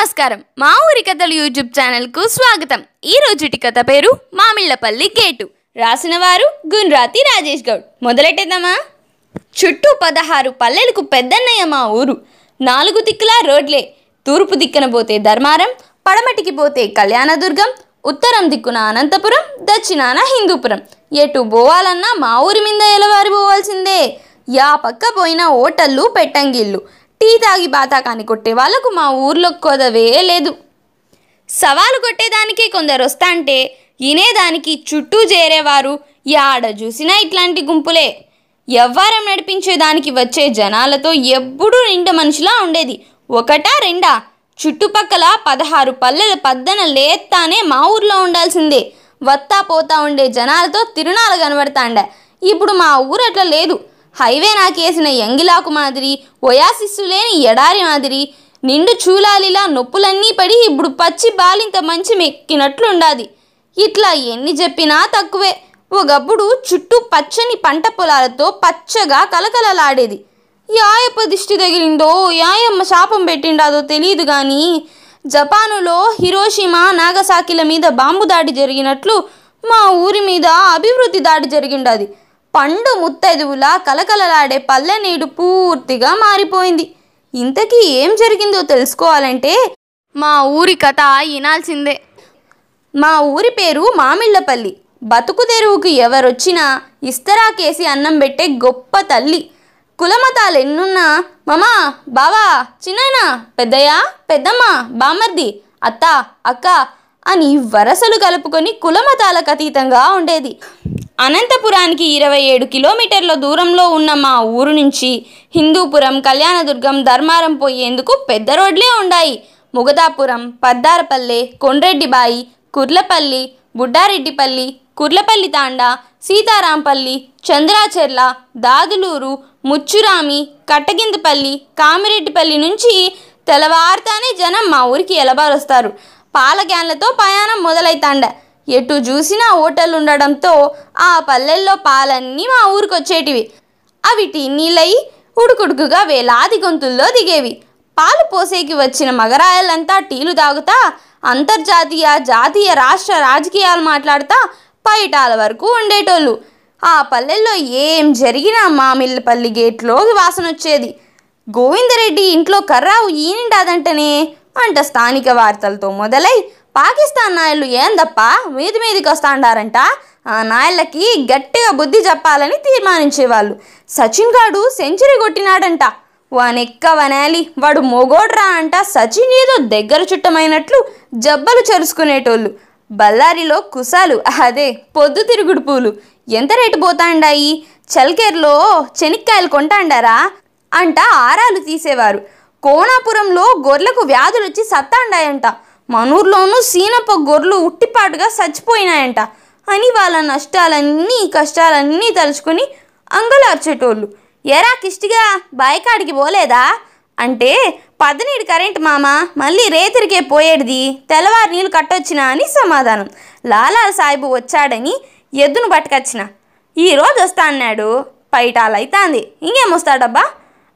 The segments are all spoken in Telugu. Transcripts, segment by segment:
నమస్కారం. మా ఊరి కథలు యూట్యూబ్ ఛానల్కు స్వాగతం. ఈ రోజుటి కథ పేరు మామిళ్ళపల్లి గేటు. రాసిన వారు గున్రాతి రాజేష్ గౌడ్. మొదలెట్టేద్దామా? చుట్టూ పదహారు పల్లెలకు పెద్దన్నయ్య మా ఊరు. నాలుగు దిక్కులా రోడ్లే. తూర్పు దిక్కున పోతే ధర్మారం పడమటికి పోతే కళ్యాణదుర్గం ఉత్తరం దిక్కున అనంతపురం దక్షిణాన హిందూపురం. ఎటు పోవాలన్నా మా ఊరి మీద ఎలవారి పోవాల్సిందే. యా పక్క పోయిన హోటళ్ళు పెట్టంగిళ్ళు. టీ తాగి బాతాకాని కొట్టే వాళ్ళకు మా ఊర్లో కొదవే లేదు. సవాలు కొట్టేదానికి కొందరు వస్తా అంటే వినేదానికి చుట్టూ చేరేవారు యాడ చూసినా ఇట్లాంటి గుంపులే. ఎవ్వారం నడిపించేదానికి వచ్చే జనాలతో ఎప్పుడూ రెండు మనిషిలా ఉండేది. ఒకటా రెండా? చుట్టుపక్కల పదహారు పల్లెల పద్దన లేత్తానే మా ఊర్లో ఉండాల్సిందే. వత్తా పోతా ఉండే జనాలతో తిరునాలు కనబడతాండ. ఇప్పుడు మా ఊరు అట్లా లేదు. హైవే నాకేసిన ఎంగిలాకు మాదిరి ఒయాసిస్సు లేని ఎడారి మాదిరి నిండు చూలాలిలా నొప్పులన్నీ పడి ఇప్పుడు పచ్చి బాలింత మంచి మెక్కినట్లుండాది ఇట్లా ఎన్ని చెప్పినా తక్కువే. ఒకప్పుడు చుట్టూ పచ్చని పంట పొలాలతో పచ్చగా కలకలలాడేది. యాయప్ప దిష్టి తగిలిందో యాయమ్మ శాపం పెట్టిండాదో తెలియదు కానీ జపానులో హిరోషిమా నాగసాకిల మీద బాంబు దాడి జరిగినట్లు మా ఊరి మీద అభివృద్ధి దాడి జరిగిండది. పండు ముత్తైదువులా కలకలలాడే పల్లె నీడు పూర్తిగా మారిపోయింది. ఇంతకీ ఏం జరిగిందో తెలుసుకోవాలంటే మా ఊరి కథ వినాల్సిందే మా ఊరి పేరు మామిళ్ళపల్లి. బతుకు తెరువుకు ఎవరొచ్చినా ఇస్తరాకేసి అన్నం పెట్టే గొప్ప తల్లి. కులమతాలు ఎన్నున్నా మమా బావా చిన్నాయన పెద్దయ్య పెద్దమ్మ బామర్ది అత్త అక్క అని వరసలు కలుపుకొని కులమతాలకు అతీతంగా ఉండేది. అనంతపురానికి ఇరవై ఏడు కిలోమీటర్ల దూరంలో ఉన్న మా ఊరు నుంచి హిందూపురం కళ్యాణదుర్గం ధర్మారం పోయేందుకు పెద్ద రోడ్లే ఉండాయి. ముగదాపురం పద్దారపల్లె కొండ్రెడ్డిబాయి కుర్లపల్లి బుడ్డారెడ్డిపల్లి కుర్లపల్లి తాండా సీతారాంపల్లి చంద్రాచెర్ల దాదులూరు ముచ్చురామి కట్టగిందపల్లి కామిరెడ్డిపల్లి నుంచి తెల్లవారుతానే జనం మా ఊరికి ఎలబారొస్తారు. పాల క్యాన్లతో ప్రయాణం మొదలైతాండ. ఎటు చూసినా హోటల్ ఉండడంతో ఆ పల్లెల్లో పాలన్నీ మా ఊరికి వచ్చేటివి అవి నీళ్ళయి ఉడుకుడుకుగా వేలాది గొంతుల్లో దిగేవి. పాలు పోసేకి వచ్చిన మగరాయలంతా టీలు తాగుతా అంతర్జాతీయ జాతీయ రాష్ట్ర రాజకీయాలు మాట్లాడుతా పైటాల వరకు ఉండేటోళ్ళు. ఆ పల్లెల్లో ఏం జరిగినా మామిళ్ళపల్లి గేట్లో వాసన వచ్చేది గోవిందరెడ్డి ఇంట్లో కర్రావు ఈనిండాదంటనే అంట స్థానిక వార్తలతో మొదలై పాకిస్తాన్ నాయలు ఏందప్పా? మీది మీదికి వస్తాండారంట ఆ నాయళ్ళకి గట్టిగా బుద్ధి చెప్పాలని తీర్మానించేవాళ్ళు. సచిన్ గాడు సెంచరీ కొట్టినాడంట. వానెక్క వనాలి వాడు మొగోడ్రా అంట. సచిన్ ఏదో దగ్గర చుట్టమైనట్లు జబ్బలు చెరుచుకునేటోళ్ళు బళ్ళారిలో కుసాలు అదే పొద్దు తిరుగుడు పూలు. ఎంత రేటు పోతాండాయి? చల్కేర్లో చెనిక్కాయలు కొంటాండారా? అంట ఆరాలు తీసేవారు. కోణాపురంలో గొర్రెలకు వ్యాధులు వచ్చి సత్తాండాయంట. మనూర్లోనూ సీనప్ప గొర్రెలు ఉట్టిపాటుగా చచ్చిపోయినాయంట. అని వాళ్ళ నష్టాలన్నీ కష్టాలన్నీ తలుచుకుని అంగలార్చేటోళ్ళు. ఎరా కిష్టిగా బాయికాడికి పోలేదా? అంటే పదనీడు కరెంట్ మామ మళ్ళీ రేతిరికే పోయేటిది తెల్లవారు నీళ్ళు కట్టొచ్చినా అని సమాధానం. లాలాల్ సాయిబు వచ్చాడని ఎద్దును పట్టుకొచ్చిన. ఈరోజు వస్తా అన్నాడు. పైటాలైతాంది. ఇంకేమొస్తాడబ్బా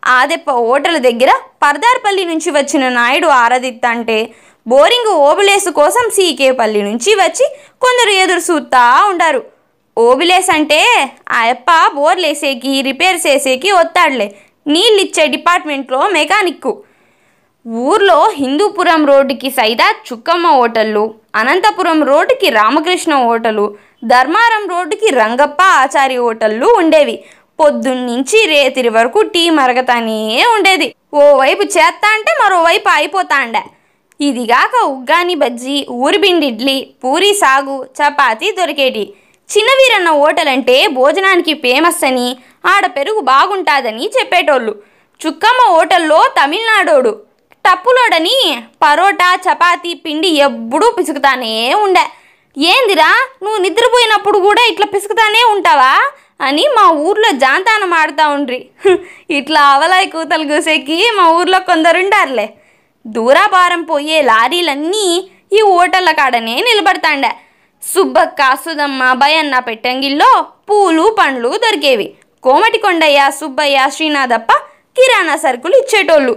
ఆదెప్ప ఓటల దగ్గర పర్దార్పల్లి నుంచి వచ్చిన నాయుడు ఆరాధిత్తంటే బోరింగ్ ఓబులేసు కోసం సీకేపల్లి నుంచి వచ్చి కొందరు ఎదురు చూస్తా ఉండారు. ఓబిలేస్ అంటే ఆ యప్ప బోర్లేసేకి రిపేర్ చేసేకి వస్తాడులే. నీళ్ళిచ్చే డిపార్ట్మెంట్లో మెకానిక్కు. ఊర్లో హిందూపురం రోడ్డుకి సైదా చుక్కమ్మ హోటళ్ళు అనంతపురం రోడ్డుకి రామకృష్ణ హోటలు ధర్మారం రోడ్డుకి రంగప్ప ఆచారి హోటళ్ళు ఉండేవి. పొద్దున్నుంచి రేతిరి వరకు టీ మరగతానే ఉండేది. ఓవైపు చేస్తా అంటే మరోవైపు అయిపోతాండ ఇదిగాక ఉగ్గాని బజ్జీ ఊరిబిండి ఇడ్లీ పూరి సాగు చపాతీ దొరికేటి. చిన్నవీరన్న హోటల్ అంటే భోజనానికి ఫేమస్ అని ఆడ పెరుగు బాగుంటాదని చెప్పేటోళ్ళు. చుక్కమ్మ హోటల్లో తమిళనాడోడు. టప్పులోడని పరోటా చపాతీ పిండి ఎప్పుడూ పిసుకుతానే ఉండే. ఏందిరా నువ్వు నిద్రపోయినప్పుడు కూడా ఇట్లా పిసుకుతానే ఉంటావా? అని మా ఊర్లో జాంతానం ఆడుతూ ఉండ్రి. ఇట్లా అవలాయి కూతలు కూసేకి మా ఊర్లో కొందరుండారులే. దూరాభారం పోయే లారీలన్నీ ఈ ఓటర్ల కాడనే నిలబడతాండ. సుబ్బక్క సుధమ్మ భయన్న పెట్టంగిల్లో పూలు పండ్లు దొరికేవి. కోమటి కొండయ్య సుబ్బయ్య శ్రీనాథప్ప కిరాణా సరుకులు ఇచ్చేటోళ్ళు.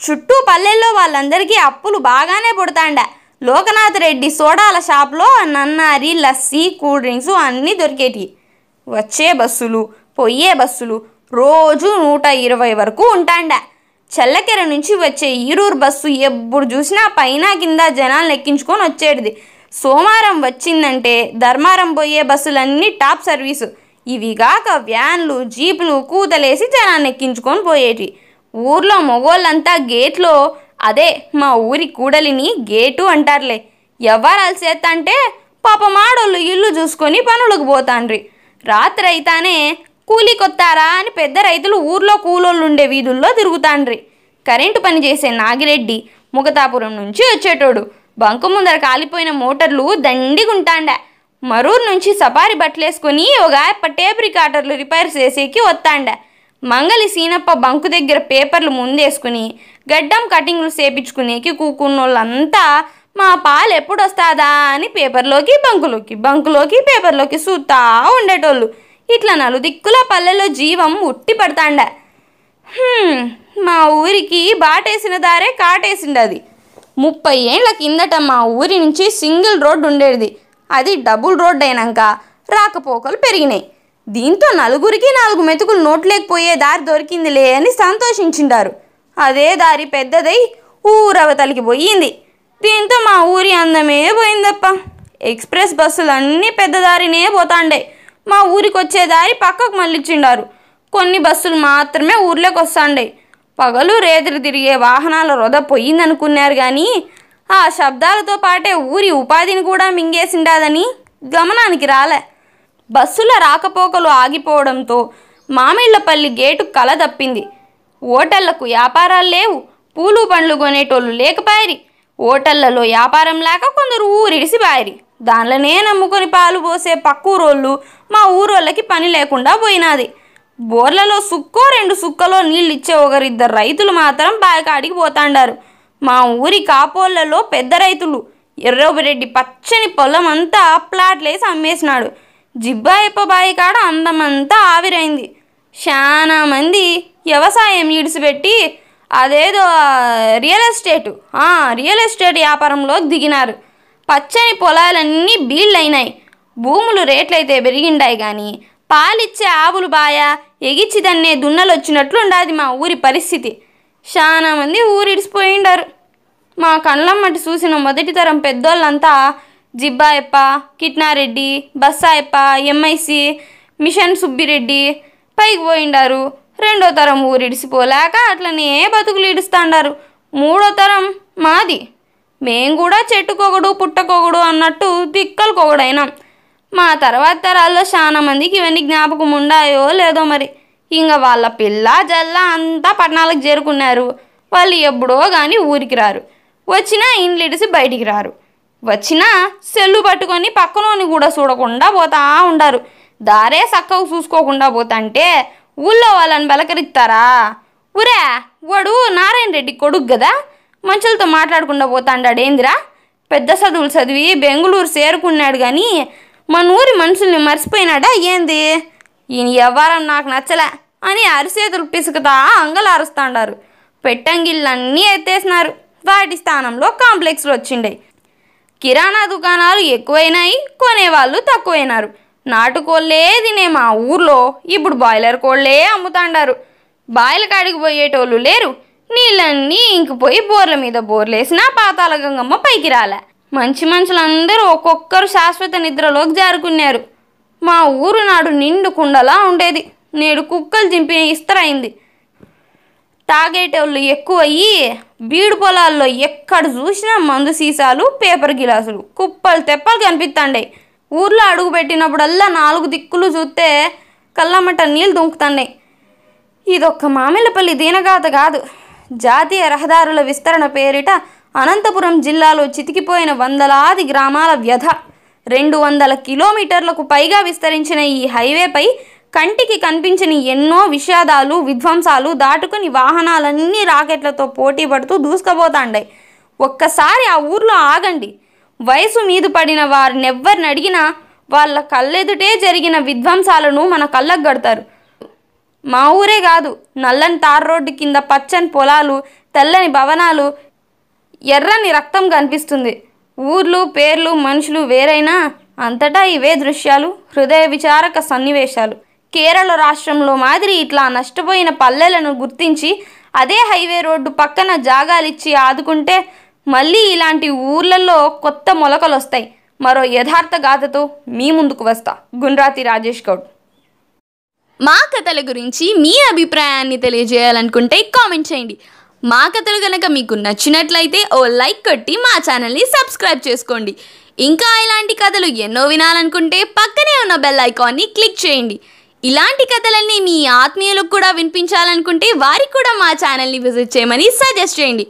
చుట్టూ పల్లెల్లో వాళ్ళందరికీ అప్పులు బాగానే పుడతాండ. లోకనాథ్ రెడ్డి సోడాల షాప్లో నన్నారి లస్సీ కూల్ డ్రింక్స్ అన్నీ దొరికేటివి వచ్చే బస్సులు పొయ్యే బస్సులు రోజు నూట ఇరవై వరకు ఉంటాండ. చల్లకెర నుంచి వచ్చే ఈరూరు బస్సు ఎప్పుడు చూసినా పైన కింద జనాలు ఎక్కించుకొని వచ్చేటిది. సోమవారం వచ్చిందంటే ధర్మారం పోయే బస్సులన్నీ టాప్ సర్వీసు. ఇవి కాక వ్యాన్లు జీపులు కూతలేసి జనాన్ని ఎక్కించుకొని పోయేటివి. ఊర్లో మగోళ్ళంతా గేట్లో అదే మా ఊరి కూడలిని గేటు అంటారులే. ఎవరాలు అలసేత్తంటే పాపమాడోళ్ళు ఇల్లు చూసుకొని పనులకు పోతాండ్రి. రాత్రి అయితానే కూలికొత్తారా అని పెద్ద రైతులు ఊర్లో కూలోళ్ళు ఉండే వీధుల్లో తిరుగుతాండ్రి. కరెంటు పని చేసే నాగిరెడ్డి ముగతాపురం నుంచి వచ్చేటోడు. బంకు ముందర కాలిపోయిన మోటార్లు దండిగుంటాండ. మరూరు నుంచి సపారి బట్టలేసుకొని ఒక టేప్ రికార్డర్లు రిపేర్ చేసేకి వస్తాండ మంగలి సీనప్ప బంకు దగ్గర పేపర్లు ముందేసుకుని గడ్డం కటింగ్లు సేపించుకునేకి కూకున్నోళ్ళంతా మా పాలు ఎప్పుడు వస్తాదా అని పేపర్లోకి బంకులోకి బంకులోకి పేపర్లోకి సూతా ఉండేటోళ్ళు. ఇట్లా నలుదిక్కుల పల్లెలో జీవం ఉట్టి పడతాండ మా ఊరికి బాటేసిన దారే కాటేసిండది. ముప్పై ఏండ్ల కిందట మా ఊరి నుంచి సింగిల్ రోడ్డు ఉండేది. అది డబుల్ రోడ్ అయినాక రాకపోకలు పెరిగినాయి. దీంతో నలుగురికి నాలుగు మెతుకులు నోట్లేకపోయే దారి దొరికిందిలే అని సంతోషించిండారు. అదే దారి పెద్దదై ఊరవతలికి పోయింది. దీంతో మా ఊరి అందమే పోయిందప్ప. ఎక్స్ప్రెస్ బస్సులన్నీ పెద్దదారినే పెద్ద దారినే పోతాండే. మా ఊరికి వచ్చే దారి పక్కకు మళ్ళిచ్చిండారు. కొన్ని బస్సులు మాత్రమే ఊర్లోకి వస్తాండే పగలు రేతులు తిరిగే వాహనాల వృధ పోయిందనుకున్నారు కానీ ఆ శబ్దాలతో పాటే ఊరి ఉపాధిని కూడా మింగేసిండాదని గమనానికి రాలే. బస్సుల రాకపోకలు ఆగిపోవడంతో మామిళ్ళపల్లి గేటు కల తప్పింది ఓటళ్ళకు వ్యాపారాలు లేవు. పూలు పండ్లు కొనేటోళ్ళు లేకపాయరి. ఓటళ్ళలో వ్యాపారం లేక కొందరు ఊరిడిసి పాయరి దానిలోనే నమ్ముకొని పాలు పోసే పక్కూరోళ్ళు మా ఊరోళ్ళకి పని లేకుండా పోయినాది. బోర్లలో సుక్కో రెండు సుక్కలో నీళ్ళు ఇచ్చే ఒకరిద్దరు రైతులు మాత్రం బాయకాడికి పోతాండారు. మా ఊరి కాపోళ్ళలో పెద్ద రైతులు ఎర్రబిరెడ్డి పచ్చని పొలం అంతా ప్లాట్లేసి అమ్మేసినాడు. జిబ్బాయప్ప బాయి కాడ అందమంతా ఆవిరైంది. చాలా మంది వ్యవసాయం ఈడిసిపెట్టి అదేదో రియల్ ఎస్టేట్ రియల్ ఎస్టేట్ వ్యాపారంలో దిగినారు. పచ్చని పొలాలన్నీ బీళ్ళైనాయి. భూములు రేట్లయితే పెరిగిండాయి కానీ పాలిచ్చే ఆవులు బాయ ఎగిచ్చి దన్నే దున్నలు వచ్చినట్లు ఉండాది మా ఊరి పరిస్థితి. చాలా మంది ఊరిడిసిపోయిండారు. మా కళ్ళమ్మటి చూసిన మొదటి తరం పెద్దోళ్ళంతా జిబ్బాయప్ప కిట్నారెడ్డి బస్సాయప్ప ఎంఐసి మిషన్ సుబ్బిరెడ్డి పైకి పోయిండారు. రెండో తరం ఊరిడిసిపోలేక అట్లనే బతుకులు ఇడుస్తాండారు. మూడో తరం మాది. మేం కూడా చెట్టుకొకడు పుట్టకొకడు అన్నట్టు దిక్కలకొకడైనాం మా తర్వాత తరాల్లో చాలా మందికి ఇవన్నీ జ్ఞాపకం ఉండాయో లేదో మరి. ఇంకా వాళ్ళ పిల్ల జల్ల అంతా పట్టణాలకు చేరుకున్నారు. వాళ్ళు ఎప్పుడో కానీ ఊరికి రారు. వచ్చినా ఇండ్లిడిసి బయటికి రారు. వచ్చినా సెల్లు పట్టుకొని పక్కనోని కూడా చూడకుండా పోతా ఉండారు. దారే చక్కగా చూసుకోకుండా పోతాంటే ఊళ్ళో వాళ్ళని బలకరిస్తారా? ఊరే వాడు నారాయణ రెడ్డి కొడుకు కదా మనుషులతో మాట్లాడకుండా పోతాండాడేందిరా పెద్ద చదువులు చదివి బెంగళూరు చేరుకున్నాడు కానీ మన ఊరి మనుషుల్ని మర్చిపోయినాడా ఏంది? ఈయన వ్యవహారం నాకు నచ్చలే అని అరిసేతులు పిసుకుతా అంగలారుస్తాండారు. పెట్టంగిళ్ళన్నీ ఎత్తేసినారు. వాటి స్థానంలో కాంప్లెక్స్లు వచ్చిండే కిరాణా దుకాణాలు ఎక్కువైనాయి కొనేవాళ్ళు తక్కువైనారు. నాటుకోళ్ళే తినే మా ఊర్లో. ఇప్పుడు బాయిలర్ కోళ్ళే అమ్ముతాండారు. బాయిల కాడికి పోయేటోళ్ళు లేరు. నీళ్ళన్నీ ఇంకిపోయి బోర్ల మీద బోర్లేసినా పాతాల గంగమ్మ పైకి రాలే. మంచి మనుషులందరూ ఒక్కొక్కరు శాశ్వత నిద్రలోకి జారుకున్నారు. మా ఊరు నాడు నిండు కుండలా ఉండేది. నేడు కుక్కలు చింపిన ఇస్తరైంది తాగేటోళ్ళు ఎక్కువయ్యి బీడు పొలాల్లో ఎక్కడ చూసినా మందు సీసాలు పేపర్ గిలాసులు కుప్పలు తెప్పలు కనిపిస్తాండే ఊర్లో అడుగు పెట్టినప్పుడల్లా నాలుగు దిక్కులు చూస్తే కళ్ళమట నీళ్ళు దుంకుతున్నాయి. ఇదొక్క మామిళ్ళపల్లి దీనగాథ కాదు. జాతీయ రహదారుల విస్తరణ పేరిట అనంతపురం జిల్లాలో చితికిపోయిన వందలాది గ్రామాల వ్యధ. రెండు వందల కిలోమీటర్లకు పైగా విస్తరించిన ఈ హైవేపై కంటికి కనిపించని ఎన్నో విషాదాలు విధ్వంసాలు దాటుకుని వాహనాలన్నీ రాకెట్లతో పోటీ పడుతూ దూసుకుపోతాండాయి. ఒక్కసారి ఆ ఊర్లో ఆగండి. వయసు మీద పడిన వారినెవ్వరిని అడిగినా వాళ్ళ కళ్ళెదుటే జరిగిన విధ్వంసాలను మన కళ్ళకు గడతారు మా ఊరే కాదు నల్లని తార్ రోడ్డు కింద పచ్చని పొలాలు తెల్లని భవనాలు ఎర్రని రక్తం కనిపిస్తుంది. ఊర్లు పేర్లు మనుషులు వేరైనా అంతటా ఇవే దృశ్యాలు హృదయ విచారక సన్నివేశాలు. కేరళ రాష్ట్రంలో మాదిరి ఇట్లా నష్టపోయిన పల్లెలను గుర్తించి అదే హైవే రోడ్డు పక్కన జాగాలిచ్చి ఆదుకుంటే మళ్ళీ ఇలాంటి ఊర్లలో కొత్త మొలకలు వస్తాయి మరో యథార్థ గాథతో మీ ముందుకు వస్తా. గుండ్రాతి రాజేష్ గౌడ్. మా కథల గురించి మీ అభిప్రాయాన్ని తెలియజేయాలనుకుంటే కామెంట్ చేయండి. మా కథలు కనుక మీకు నచ్చినట్లయితే ఓ లైక్ కొట్టి మా ఛానల్ని సబ్స్క్రైబ్ చేసుకోండి. ఇంకా ఇలాంటి కథలు ఎన్నో వినాలనుకుంటే పక్కనే ఉన్న బెల్ ఐకాన్ని క్లిక్ చేయండి. ఇలాంటి కథలన్నీ మీ ఆత్మీయులకు కూడా వినిపించాలనుకుంటే వారికి కూడా మా ఛానల్ని విజిట్ చేయమని సజెస్ట్ చేయండి.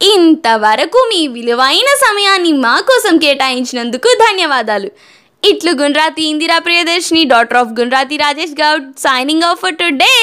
ఇంతవరకు మీ విలువైన సమయాన్ని మా కోసం కేటాయించినందుకు ధన్యవాదాలు. ఇట్లు Gundrathi Indira Priyadarshini daughter of Gundrathi Rajesh Goud signing off for today!